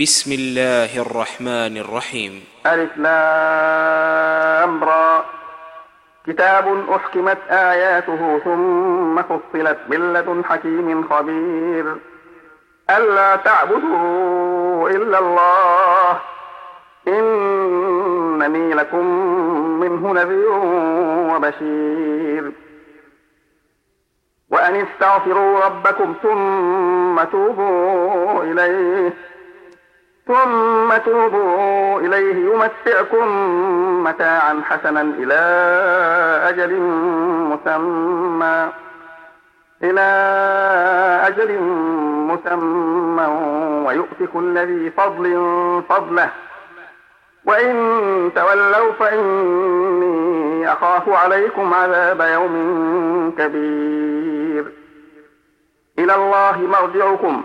بسم الله الرحمن الرحيم. ألف لام را. كتاب أحكمت آياته ثم فصلت من لدن حكيم خبير. ألا تعبدوا إلا الله. إنني لكم منه نذير وبشير. وأن استغفروا ربكم ثم توبوا إليه. ثم توبوا إليه يمتعكم متاعا حسنا إلى أجل مسمى. إلى أجل مسمى ويؤتك كل ذي فضل فضله. وإن تولوا فإني أخاف عليكم عذاب يوم كبير. إلى الله مرجعكم.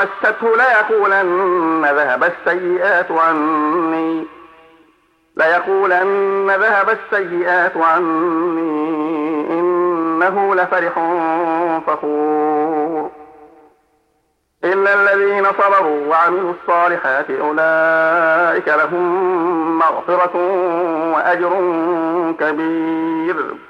مسته ليقولن ذهب السيئات عني. ليقولن ذهب السيئات عني. إنه لفرح فخور. إلا الذين صبروا وعملوا الصالحات أولئك لهم مغفرة وأجر كبير.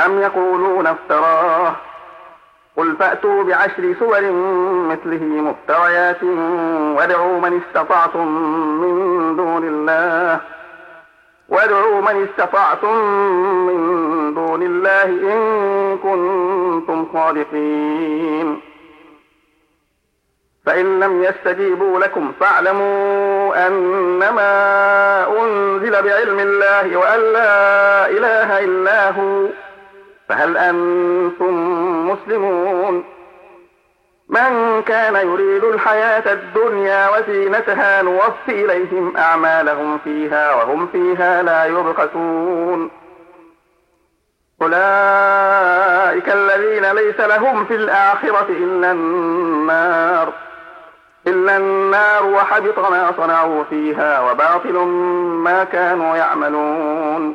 أم يقولون افتراه؟ قل فأتوا بعشر سور مثله مفتريات وادعوا من استطعتم من دون الله. وادعوا من استطعتم من دون الله إن كنتم صادقين. فإن لم يستجيبوا لكم فاعلموا أنما أنزل بعلم الله وأن لا إله إلا هو. فهل أنتم مسلمون؟ من كان يريد الحياة الدنيا وزينتها نوفي إليهم أعمالهم فيها وهم فيها لا يبخسون. أولئك الذين ليس لهم في الآخرة إلا النار. إلا النار وحبط ما صنعوا فيها وباطل ما كانوا يعملون.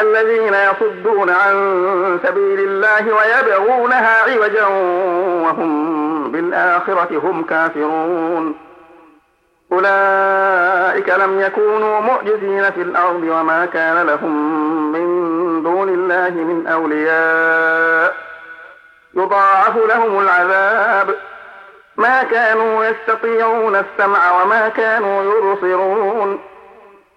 الذين يصدون عن سبيل الله ويبغونها عوجا وهم بالآخرة هم كافرون. أولئك لم يكونوا معجزين في الأرض وما كان لهم من دون الله من أولياء. يضاعف لهم العذاب. ما كانوا يستطيعون السمع وما كانوا يبصرون.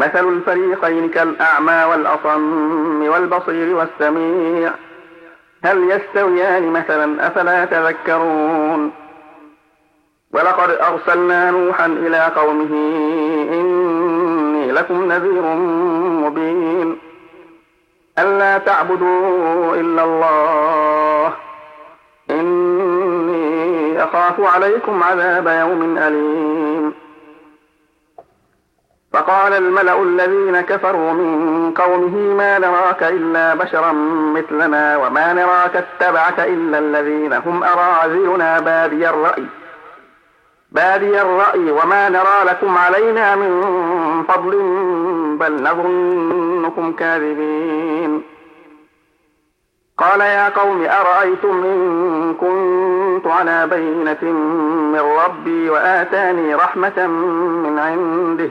مثل الفريقين كالأعمى والأصم والبصير والسميع. هل يستويان مثلا؟ أفلا تذكرون. ولقد أرسلنا نوحا إلى قومه إني لكم نذير مبين. ألا تعبدوا إلا الله إني أخاف عليكم عذاب يوم أليم. فقال الملأ الذين كفروا من قومه ما نراك إلا بشرا مثلنا وما نراك اتبعك إلا الذين هم أراذلنا بادي الرأي. بادي الرأي وما نرى لكم علينا من فضل بل نظنكم كاذبين. قال يا قوم أرأيتم إن كنت على بينة من ربي وآتاني رحمة من عنده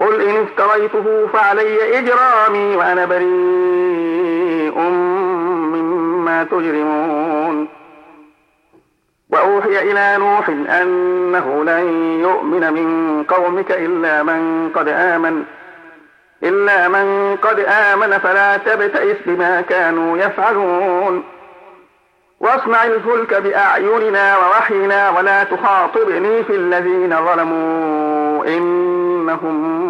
قل إن افتريته فعلي إجرامي وأنا بريء مما تجرمون. وأوحي إلى نوح أنه لن يؤمن من قومك إلا من قد آمن إلا من قد آمن فلا تبتئس بما كانوا يفعلون. واصنع الفلك بأعيننا ووحينا ولا تخاطبني في الذين ظلموا إنهم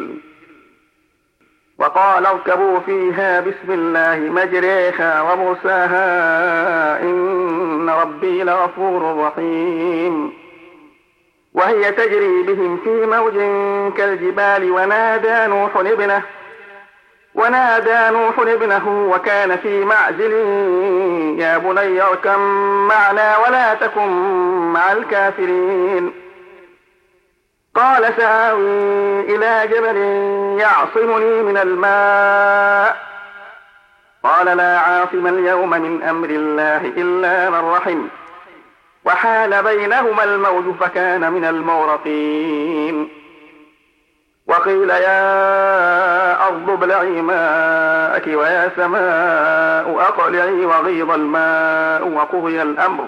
وقال اركبوا فيها بسم الله مجريها ومرساها إن ربي لغفور رحيم. وهي تجري بهم في موج كالجبال ونادى نوح ابنه ونادى نوح ابنه وكان في معزل يا بني اركم معنا ولا تكن مع الكافرين. قال سآوي إلى جبل يعصمني من الماء. قال لا عاصم اليوم من أمر الله إلا من رحم. وحال بينهما الموج فكان من المورقين وقيل يا أرض ابلعي ماءك ويا سماء أقلعي وغيض الماء وقضي الأمر.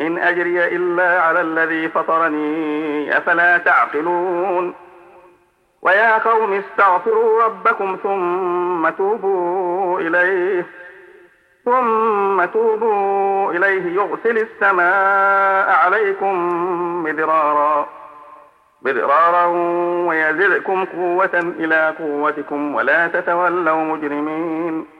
إن أجري إلا على الذي فطرني أفلا تعقلون؟ ويا قوم استغفروا ربكم ثم توبوا إليه ثم توبوا إليه يغسل السماء عليكم مدرارا مدرارا ويزدكم قوة إلى قوتكم ولا تتولوا مجرمين.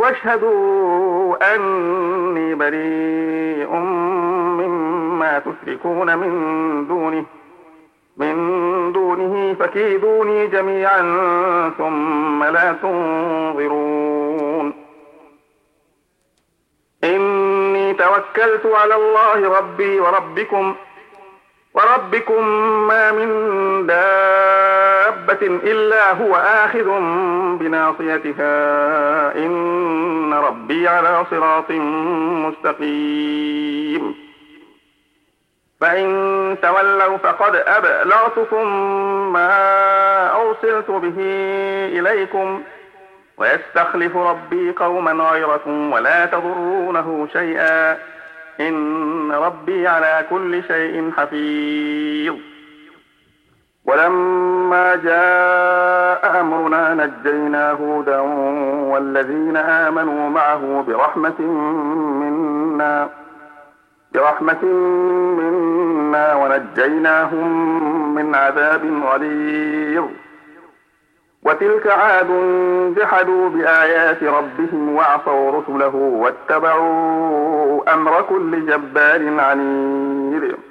واشهدوا أني بريء مما تشركون من دونه من دونه فكيدوني جميعا ثم لا تنظرون. إني توكلت على الله ربي وربكم وربكم ما من إلا هو آخذ بناصيتها. إن ربي على صراط مستقيم. فإن تولوا فقد أبلغتكم ما أرسلت به إليكم. ويستخلف ربي قوما غيركم ولا تضرونه شيئا. إن ربي على كل شيء حفيظ. ولما جاء أمرنا نجينا هودا والذين آمنوا معه برحمة منا برحمة منا ونجيناهم من عذاب غليظ. وتلك عاد جحدوا بآيات ربهم وعصوا رسله واتبعوا أمر كل جبار عنيد.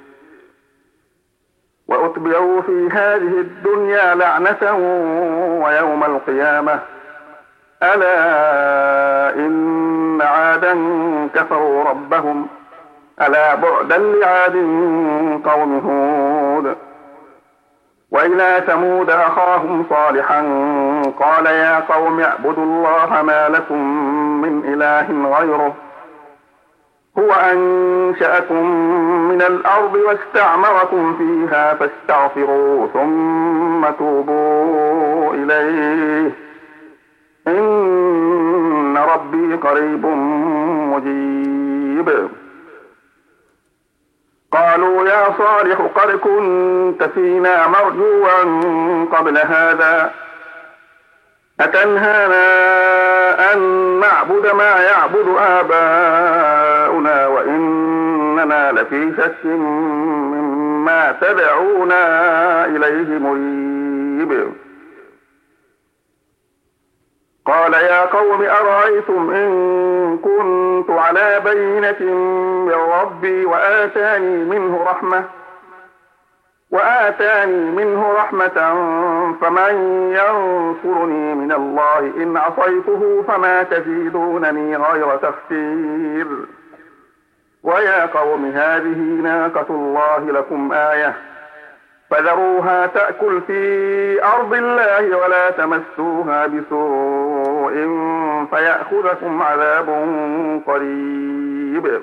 وأتبعوا في هذه الدنيا لعنة ويوم القيامة. ألا إن عادا كفروا ربهم. ألا بعدا لعاد قوم هود. وإلى ثمود أخاهم صالحا قال يا قوم اعبدوا الله ما لكم من إله غيره. هو أنشأكم من الأرض واستعمركم فيها فاستغفروا ثم توبوا إليه. إن ربي قريب مجيب. قالوا يا صالح قد كنت فينا مرجوا قبل هذا. أتنهانا أن نعبد ما يعبد آباؤنا وإننا لفي شك مما تدعونا إليه مريب. قال يا قوم أرأيتم إن كنت على بينة من ربي وآتاني منه رحمة وآتاني منه رحمة فمن ينصرني من الله؟ إن عصيته فما تزيدونني غير تخسير. ويا قوم هذه ناقة الله لكم آية. فذروها تأكل في أرض الله ولا تمسوها بسوء فيأخذكم عذاب قريب.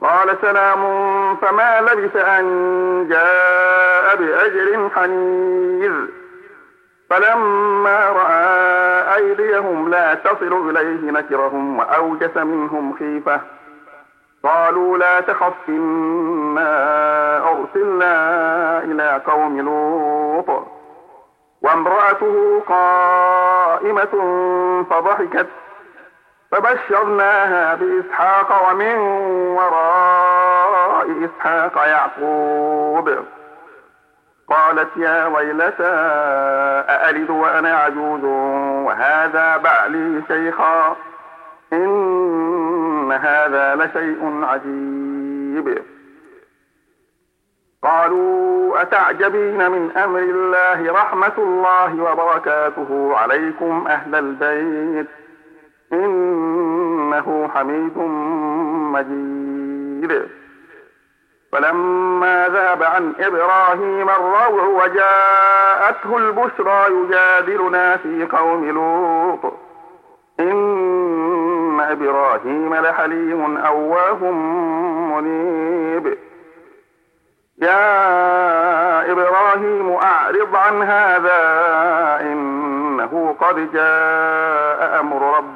قال سلام فما لبث أن جاء بأجر حنيذ. فلما رأى أيديهم لا تصل إليه نكرهم وأوجس منهم خيفة. قالوا لا تخف إنا أرسلنا إلى قوم لوط. وامرأته قائمة فضحكت فبشرناها بإسحاق ومن وراء إسحاق يعقوب. قالت يا ويلتى أألد وأنا عجوز؟ وهذا بعلي شيخا إن هذا لشيء عجيب. قالوا أتعجبين من أمر الله رحمة الله وبركاته؟ عليكم أهل البيت. إنه حميد مجيد. فلما ذاب عن إبراهيم الروع وجاءته البشرى يجادلنا في قوم لوط. إن إبراهيم لحليم أواه منيب. يا إبراهيم أعرض عن هذا إنه قد جاء أمر ربك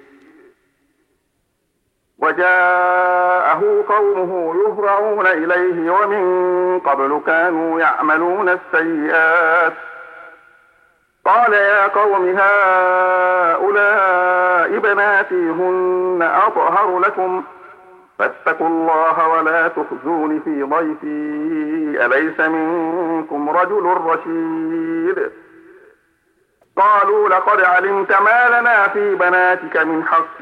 وجاءه قومه يهرعون إليه ومن قبل كانوا يعملون السيئات. قال يا قوم هؤلاء بناتي هن أطهر لكم. فاتقوا الله ولا تخزون في ضيفي. أليس منكم رجل رشيد؟ قالوا لقد علمت ما لنا في بناتك من حق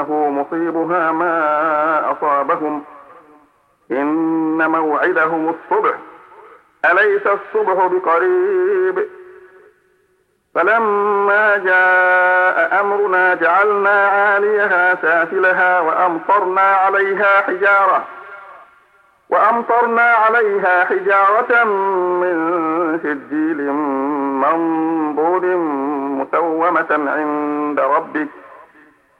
إنه مصيبها ما أصابهم. إن موعدهم الصبح. أليس الصبح بقريب؟ فلما جاء أمرنا جعلنا عاليها سافلها وأمطرنا عليها حجارة. وأمطرنا عليها حجارة من سجيل منضود مسومة عند ربك.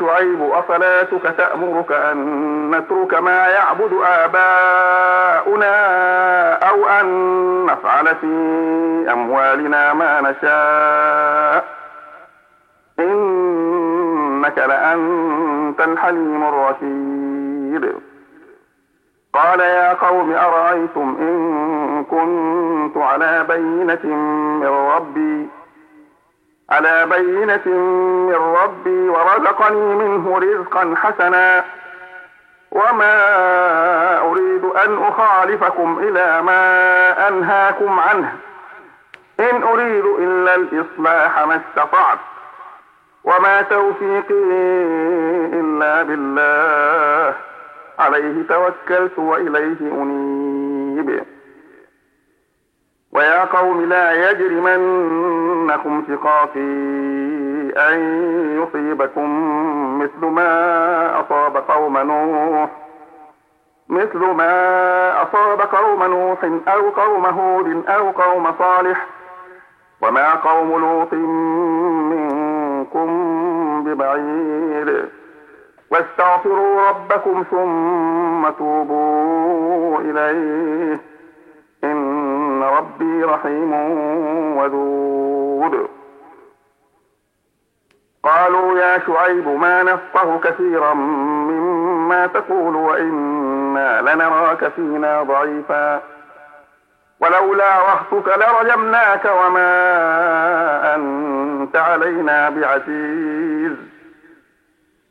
شعيب أصلاتك تأمرك أن نترك ما يعبد آباؤنا أو أن نفعل في أموالنا ما نشاء. إنك لأنت الحليم الرشيد. قال يا قوم أرأيتم إن كنت على بينة من ربي؟ على بينة من ربي ورزقني منه رزقا حسنا وما أريد أن أخالفكم إلى ما أنهاكم عنه إن أريد إلا الإصلاح ما استطعت وما توفيقي إلا بالله عليه توكلت وإليه أنيب ويا قوم لا يجرمنكم شقاقي أن يصيبكم مثل ما أصاب قوم نوح مثل ما أصاب قوم نوح أو قوم هود أو قوم صالح. وما قوم لوط منكم ببعيد. واستغفروا ربكم ثم توبوا إليه. ربي رحيم ودود. قالوا يا شعيب ما نفقه كثيرا مما تقول وإنا لنراك فينا ضعيفا. ولولا رهتك لرجمناك وما أنت علينا بعزيز.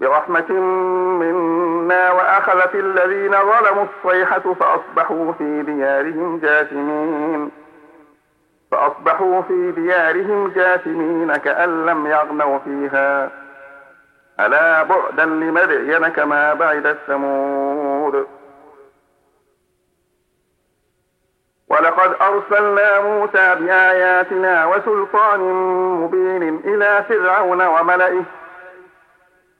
برحمة منا وأخذت الذين ظلموا الصيحة فأصبحوا في ديارهم جاثمين. فأصبحوا في ديارهم جاثمين كأن لم يغنوا فيها. ألا بعدا لمدين كما بعد الثمود. ولقد أرسلنا موسى بآياتنا وسلطان مبين إلى فرعون وملئه.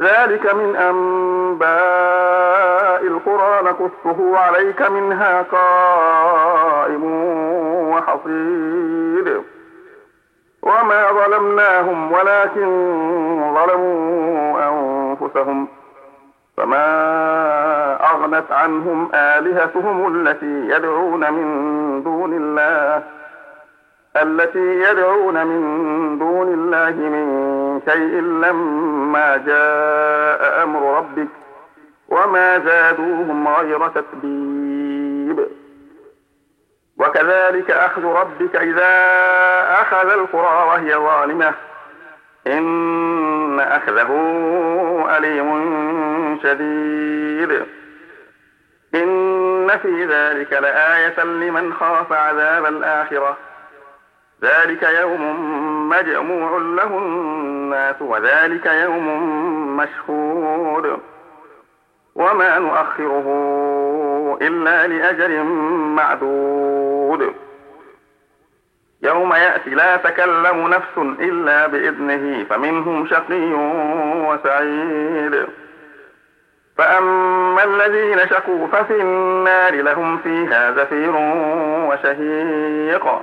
ذلك من أنباء القرى نقصه عليك منها قائم وحصيد. وما ظلمناهم ولكن ظلموا أنفسهم. فما أغنت عنهم آلهتهم التي يدعون من دون الله التي يدعون من دون الله من شيء لما جاء أمر ربك وما زادوهم غير تتبيب وكذلك أخذ ربك إذا أخذ القرى وهي ظالمة. إن أخذه أليم شديد. إن في ذلك لآية لمن خاف عذاب الآخرة. ذلك يوم مجموع له الناس وذلك يوم مشهود وما نؤخره إلا لأجل معدود. يوم يأتي لا تكلم نفس إلا بإذنه فمنهم شقي وسعيد. فأما الذين شقوا ففي النار لهم فيها زفير وشهيق.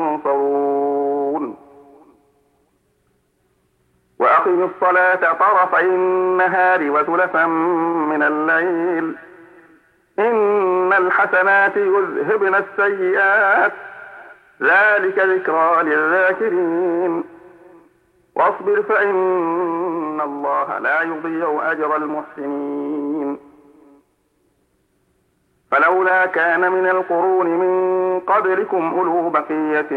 وأقم الصلاة طرفي النهار وزلفا من الليل. إن الحسنات يذهبن السيئات. ذلك ذكرى للذاكرين. واصبر فإن الله لا يضيع أجر المحسنين. فلولا كان من القرون من قبلكم أولو بقية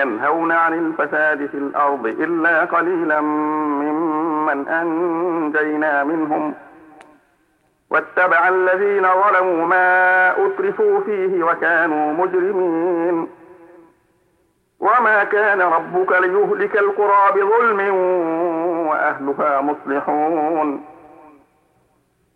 ينهون عن الفساد في الأرض إلا قليلا ممن أنجينا منهم واتبع الذين ظلموا ما أترفوا فيه وكانوا مجرمين وما كان ربك ليهلك القرى بظلم وأهلها مصلحون